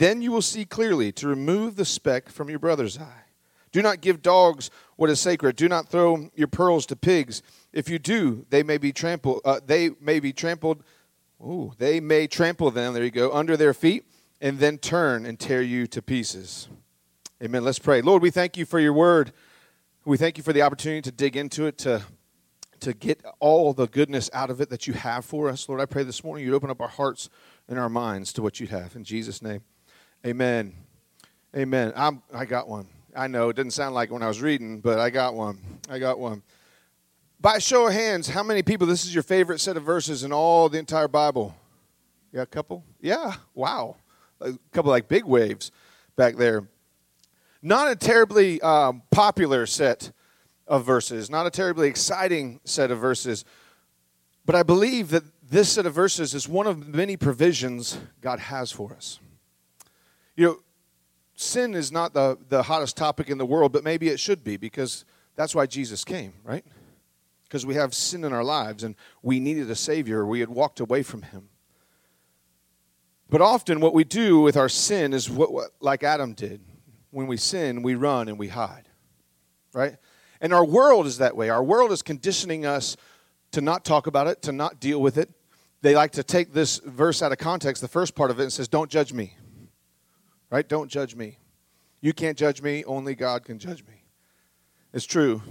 then you will see clearly to remove the speck from your brother's eye. Do not give dogs what is sacred. Do not throw your pearls to pigs. If you do, they may be trampled. Uh, they may be trampled Ooh, they may trample them, there you go, under their feet, and then turn and tear you to pieces. Amen. Let's pray. Lord, we thank you for your word. We thank you for the opportunity to dig into it, to, to get all the goodness out of it that you have for us. Lord, I pray this morning you'd open up our hearts and our minds to what you have. In Jesus' name, amen. Amen. I'm, I got one. I know it didn't sound like when I was reading, but I got one. I got one. By show of hands, how many people this is your favorite set of verses in all the entire Bible? Yeah, a couple? Yeah, wow. A couple like big waves back there. Not a terribly um, popular set of verses, not a terribly exciting set of verses, but I believe that this set of verses is one of many provisions God has for us. You know, sin is not the, the hottest topic in the world, but maybe it should be because that's why Jesus came, right? because we have sin in our lives and we needed a Savior. We had walked away from Him. But often, what we do with our sin is what, what, like Adam did. When we sin, we run and we hide, right? And our world is that way. Our world is conditioning us to not talk about it, to not deal with it. They like to take this verse out of context, the first part of it, and says, Don't judge me, right? Don't judge me. You can't judge me, only God can judge me. It's true.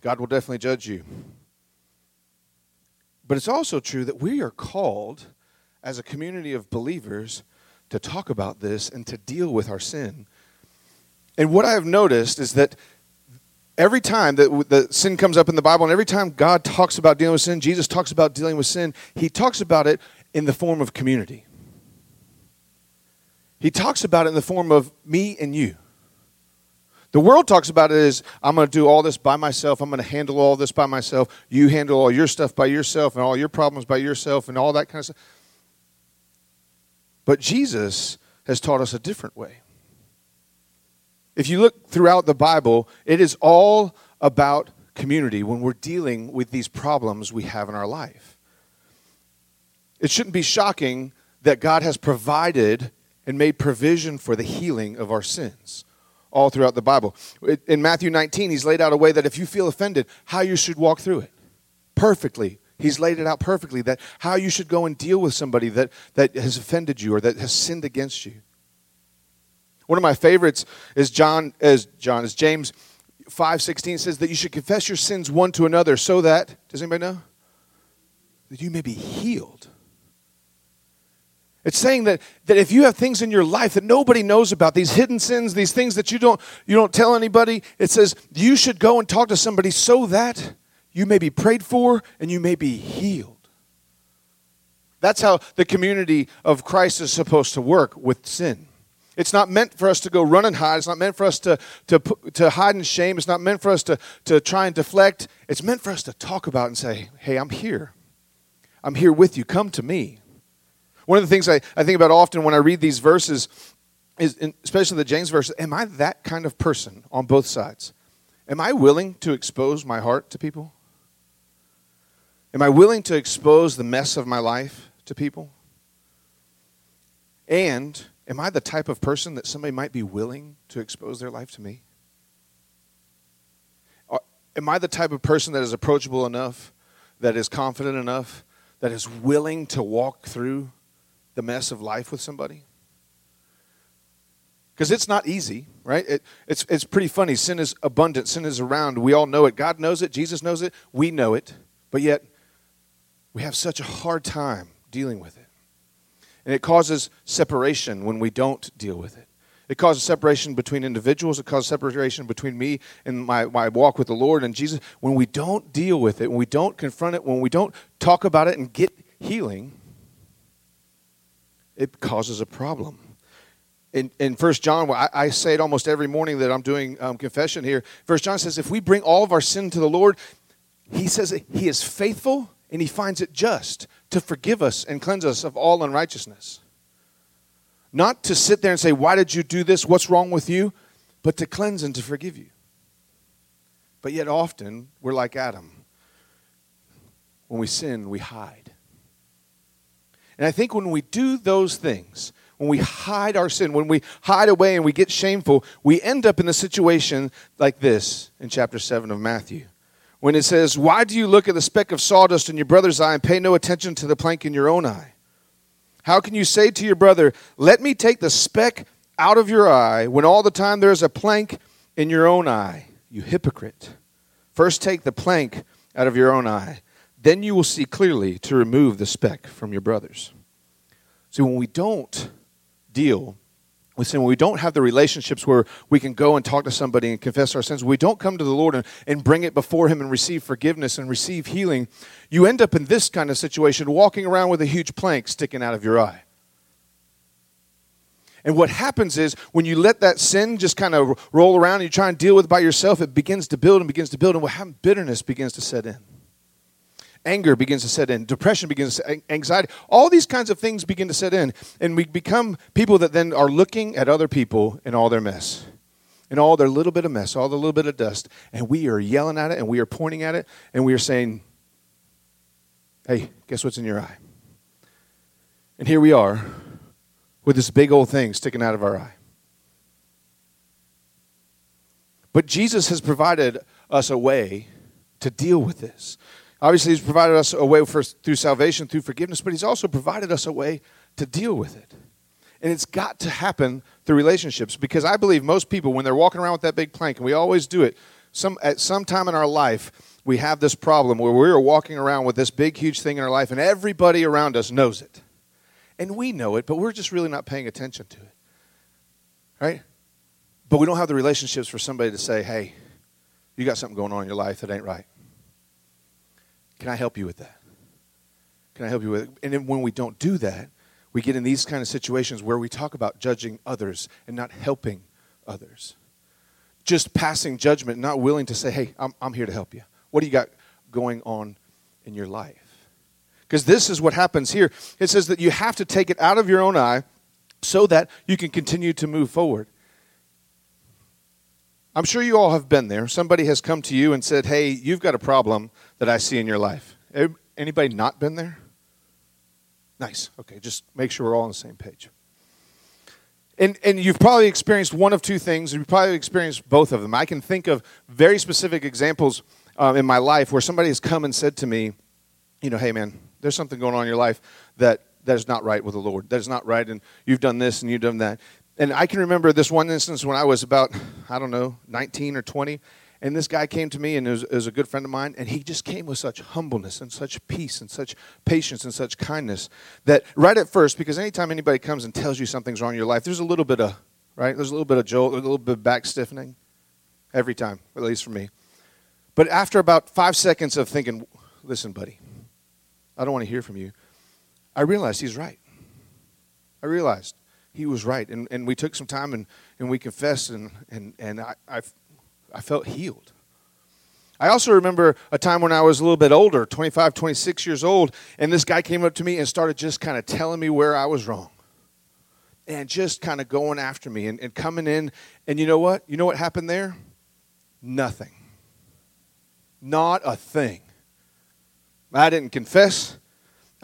God will definitely judge you. But it's also true that we are called as a community of believers to talk about this and to deal with our sin. And what I have noticed is that every time that the sin comes up in the Bible, and every time God talks about dealing with sin, Jesus talks about dealing with sin, he talks about it in the form of community. He talks about it in the form of me and you. The world talks about it as I'm going to do all this by myself. I'm going to handle all this by myself. You handle all your stuff by yourself and all your problems by yourself and all that kind of stuff. But Jesus has taught us a different way. If you look throughout the Bible, it is all about community when we're dealing with these problems we have in our life. It shouldn't be shocking that God has provided and made provision for the healing of our sins all throughout the Bible. In Matthew 19, he's laid out a way that if you feel offended, how you should walk through it perfectly. He's laid it out perfectly that how you should go and deal with somebody that, that has offended you or that has sinned against you. One of my favorites is John as John is James 5:16 says that you should confess your sins one to another so that does anybody know that you may be healed. It's saying that, that if you have things in your life that nobody knows about, these hidden sins, these things that you don't, you don't tell anybody, it says you should go and talk to somebody so that you may be prayed for and you may be healed. That's how the community of Christ is supposed to work with sin. It's not meant for us to go run and hide. It's not meant for us to, to, to hide in shame. It's not meant for us to, to try and deflect. It's meant for us to talk about and say, hey, I'm here. I'm here with you. Come to me. One of the things I, I think about often when I read these verses is, especially the James verse, am I that kind of person on both sides? Am I willing to expose my heart to people? Am I willing to expose the mess of my life to people? And am I the type of person that somebody might be willing to expose their life to me? Am I the type of person that is approachable enough, that is confident enough, that is willing to walk through the mess of life with somebody? Because it's not easy, right? It, it's, it's pretty funny. Sin is abundant, sin is around. We all know it. God knows it, Jesus knows it, we know it. But yet, we have such a hard time dealing with it. And it causes separation when we don't deal with it. It causes separation between individuals. It causes separation between me and my, my walk with the Lord and Jesus. When we don't deal with it, when we don't confront it, when we don't talk about it and get healing, it causes a problem. in, in 1 John, I, I say it almost every morning that I'm doing um, confession here. 1 John says, if we bring all of our sin to the Lord, he says he is faithful and he finds it just to forgive us and cleanse us of all unrighteousness. Not to sit there and say, Why did you do this? What's wrong with you? But to cleanse and to forgive you. But yet, often, we're like Adam. When we sin, we hide. And I think when we do those things, when we hide our sin, when we hide away and we get shameful, we end up in a situation like this in chapter 7 of Matthew. When it says, Why do you look at the speck of sawdust in your brother's eye and pay no attention to the plank in your own eye? How can you say to your brother, Let me take the speck out of your eye, when all the time there is a plank in your own eye? You hypocrite. First take the plank out of your own eye, then you will see clearly to remove the speck from your brother's. See, when we don't deal with sin, when we don't have the relationships where we can go and talk to somebody and confess our sins, we don't come to the Lord and, and bring it before Him and receive forgiveness and receive healing, you end up in this kind of situation walking around with a huge plank sticking out of your eye. And what happens is when you let that sin just kind of roll around and you try and deal with it by yourself, it begins to build and begins to build. And what happens? Bitterness begins to set in anger begins to set in, depression begins to anxiety. All these kinds of things begin to set in, and we become people that then are looking at other people in all their mess. In all their little bit of mess, all the little bit of dust, and we are yelling at it and we are pointing at it and we are saying, Hey, guess what's in your eye? And here we are with this big old thing sticking out of our eye. But Jesus has provided us a way to deal with this. Obviously, He's provided us a way for, through salvation, through forgiveness, but He's also provided us a way to deal with it. And it's got to happen through relationships because I believe most people, when they're walking around with that big plank, and we always do it, some, at some time in our life, we have this problem where we're walking around with this big, huge thing in our life, and everybody around us knows it. And we know it, but we're just really not paying attention to it. Right? But we don't have the relationships for somebody to say, hey, you got something going on in your life that ain't right. Can I help you with that? Can I help you with it? And then when we don't do that, we get in these kind of situations where we talk about judging others and not helping others. Just passing judgment, not willing to say, hey, I'm, I'm here to help you. What do you got going on in your life? Because this is what happens here. It says that you have to take it out of your own eye so that you can continue to move forward. I'm sure you all have been there. Somebody has come to you and said, Hey, you've got a problem that I see in your life. Anybody not been there? Nice. Okay, just make sure we're all on the same page. And, and you've probably experienced one of two things. You've probably experienced both of them. I can think of very specific examples um, in my life where somebody has come and said to me, you know, hey man, there's something going on in your life that that is not right with the Lord. That is not right, and you've done this and you've done that and I can remember this one instance when I was about, I don't know, 19 or 20. And this guy came to me, and was, a good friend of mine, and he just came with such humbleness and such peace and such patience and such kindness that right at first, because anytime anybody comes and tells you something's wrong in your life, there's a little bit of, right? There's a little bit of jolt, a little bit of back stiffening every time, at least for me. But after about five seconds of thinking, listen, buddy, I don't want to hear from you, I realized he's right. I realized he was right. And, and we took some time and, and we confessed, and, and, and I, I, I felt healed. I also remember a time when I was a little bit older, 25, 26 years old, and this guy came up to me and started just kind of telling me where I was wrong. And just kind of going after me and, and coming in. And you know what? You know what happened there? Nothing. Not a thing. I didn't confess.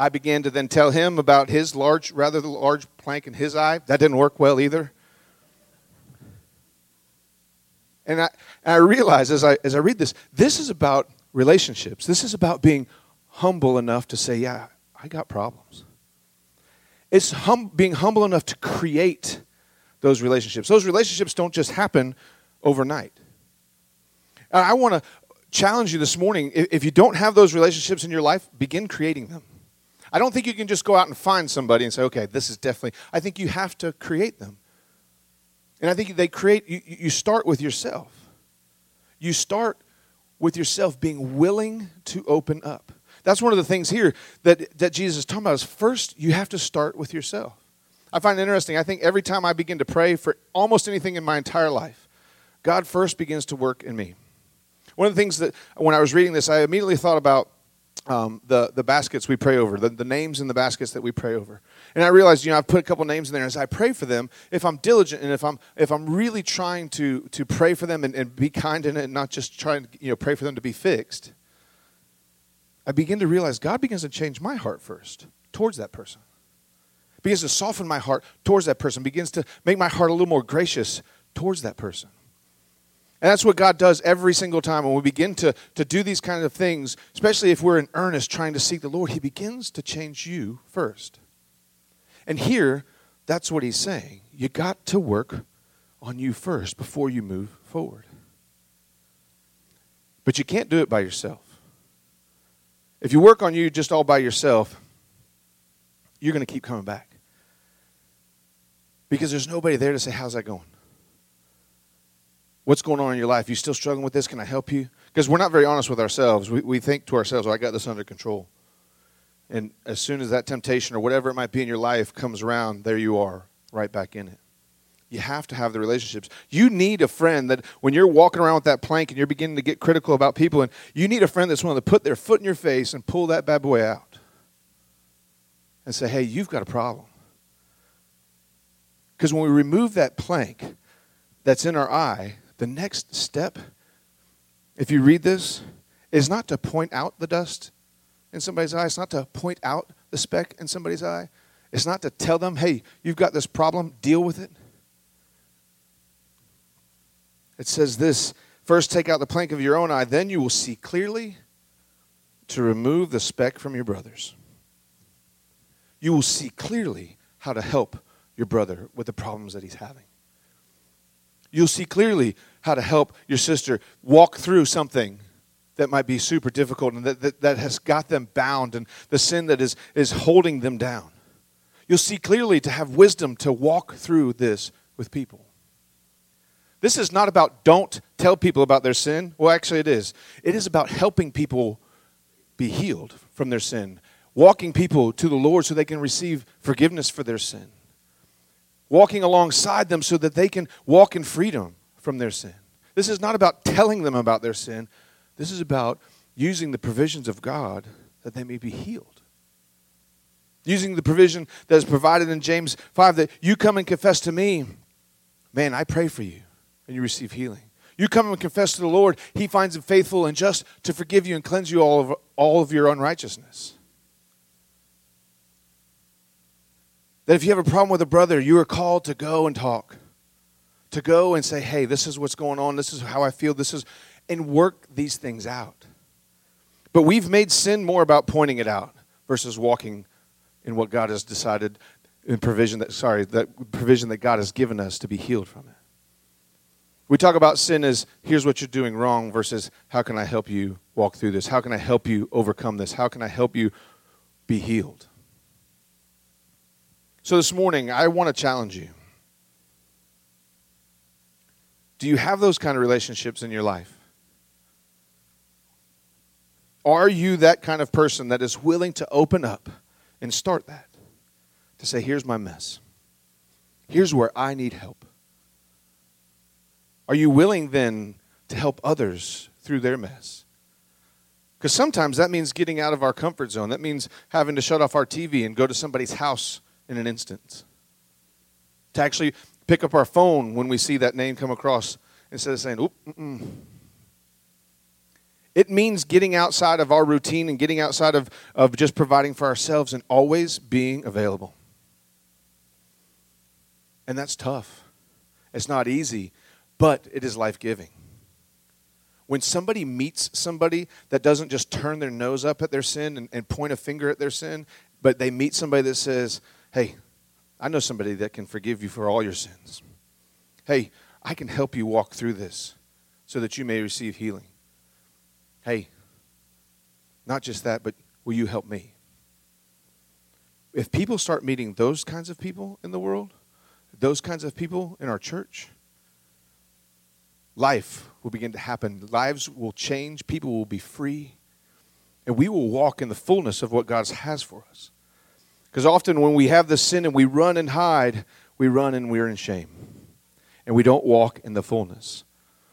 I began to then tell him about his large, rather the large plank in his eye. That didn't work well either. And I, and I realize as I, as I read this, this is about relationships. This is about being humble enough to say, yeah, I got problems. It's hum, being humble enough to create those relationships. Those relationships don't just happen overnight. And I want to challenge you this morning if you don't have those relationships in your life, begin creating them. I don't think you can just go out and find somebody and say, okay, this is definitely. I think you have to create them. And I think they create, you, you start with yourself. You start with yourself being willing to open up. That's one of the things here that, that Jesus is talking about is first, you have to start with yourself. I find it interesting. I think every time I begin to pray for almost anything in my entire life, God first begins to work in me. One of the things that, when I was reading this, I immediately thought about um, the, the baskets we pray over, the, the names in the baskets that we pray over. And I realized, you know, I've put a couple names in there. As I pray for them, if I'm diligent and if I'm, if I'm really trying to, to pray for them and, and be kind in it and not just trying to, you know, pray for them to be fixed, I begin to realize God begins to change my heart first towards that person. Begins to soften my heart towards that person, begins to make my heart a little more gracious towards that person. And that's what God does every single time when we begin to, to do these kind of things, especially if we're in earnest trying to seek the Lord, He begins to change you first. And here, that's what He's saying. You got to work on you first before you move forward. But you can't do it by yourself. If you work on you just all by yourself, you're going to keep coming back. Because there's nobody there to say, How's that going? What's going on in your life? You still struggling with this? Can I help you? Because we're not very honest with ourselves. We, we think to ourselves, oh, I got this under control. And as soon as that temptation or whatever it might be in your life comes around, there you are, right back in it. You have to have the relationships. You need a friend that when you're walking around with that plank and you're beginning to get critical about people, and you need a friend that's willing to put their foot in your face and pull that bad boy out and say, hey, you've got a problem. Because when we remove that plank that's in our eye, the next step, if you read this, is not to point out the dust in somebody's eye. It's not to point out the speck in somebody's eye. It's not to tell them, hey, you've got this problem, deal with it. It says this first take out the plank of your own eye, then you will see clearly to remove the speck from your brother's. You will see clearly how to help your brother with the problems that he's having. You'll see clearly how to help your sister walk through something that might be super difficult and that, that, that has got them bound and the sin that is, is holding them down. You'll see clearly to have wisdom to walk through this with people. This is not about don't tell people about their sin. Well, actually, it is. It is about helping people be healed from their sin, walking people to the Lord so they can receive forgiveness for their sin, walking alongside them so that they can walk in freedom from their sin. This is not about telling them about their sin. This is about using the provisions of God that they may be healed. Using the provision that is provided in James 5 that you come and confess to me, man, I pray for you, and you receive healing. You come and confess to the Lord, He finds it faithful and just to forgive you and cleanse you all of, all of your unrighteousness. That if you have a problem with a brother, you are called to go and talk to go and say, hey, this is what's going on, this is how I feel, this is, and work these things out. But we've made sin more about pointing it out versus walking in what God has decided in provision that, sorry, that provision that God has given us to be healed from it. We talk about sin as here's what you're doing wrong versus how can I help you walk through this? How can I help you overcome this? How can I help you be healed? So this morning, I want to challenge you. Do you have those kind of relationships in your life? Are you that kind of person that is willing to open up and start that? To say, here's my mess. Here's where I need help. Are you willing then to help others through their mess? Because sometimes that means getting out of our comfort zone. That means having to shut off our TV and go to somebody's house in an instant. To actually pick up our phone when we see that name come across instead of saying, oop, mm-mm. It means getting outside of our routine and getting outside of, of just providing for ourselves and always being available. And that's tough. It's not easy, but it is life giving. When somebody meets somebody that doesn't just turn their nose up at their sin and, and point a finger at their sin, but they meet somebody that says, Hey, I know somebody that can forgive you for all your sins. Hey, I can help you walk through this so that you may receive healing. Hey, not just that, but will you help me? If people start meeting those kinds of people in the world, those kinds of people in our church, life will begin to happen. Lives will change. People will be free. And we will walk in the fullness of what God has for us. Because often when we have the sin and we run and hide, we run and we're in shame. And we don't walk in the fullness.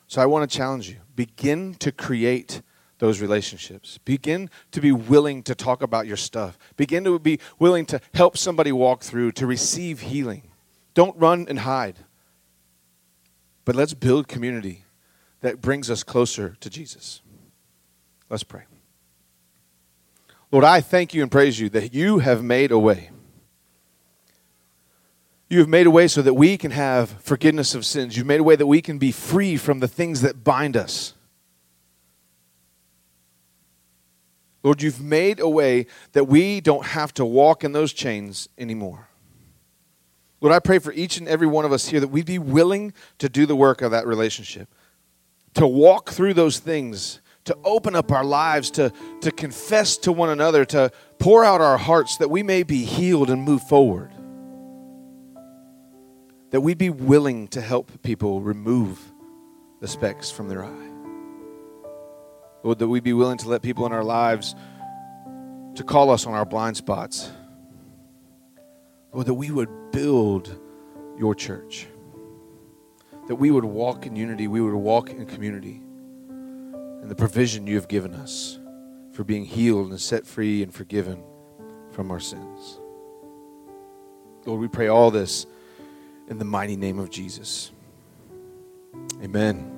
So I want to challenge you begin to create those relationships. Begin to be willing to talk about your stuff. Begin to be willing to help somebody walk through, to receive healing. Don't run and hide. But let's build community that brings us closer to Jesus. Let's pray. Lord, I thank you and praise you that you have made a way. You have made a way so that we can have forgiveness of sins. You've made a way that we can be free from the things that bind us. Lord, you've made a way that we don't have to walk in those chains anymore. Lord, I pray for each and every one of us here that we'd be willing to do the work of that relationship, to walk through those things, to open up our lives, to, to confess to one another, to pour out our hearts that we may be healed and move forward. That we'd be willing to help people remove the specks from their eye. Lord, that we'd be willing to let people in our lives to call us on our blind spots. Lord, that we would build your church. That we would walk in unity, we would walk in community. And the provision you have given us for being healed and set free and forgiven from our sins. Lord, we pray all this in the mighty name of Jesus. Amen.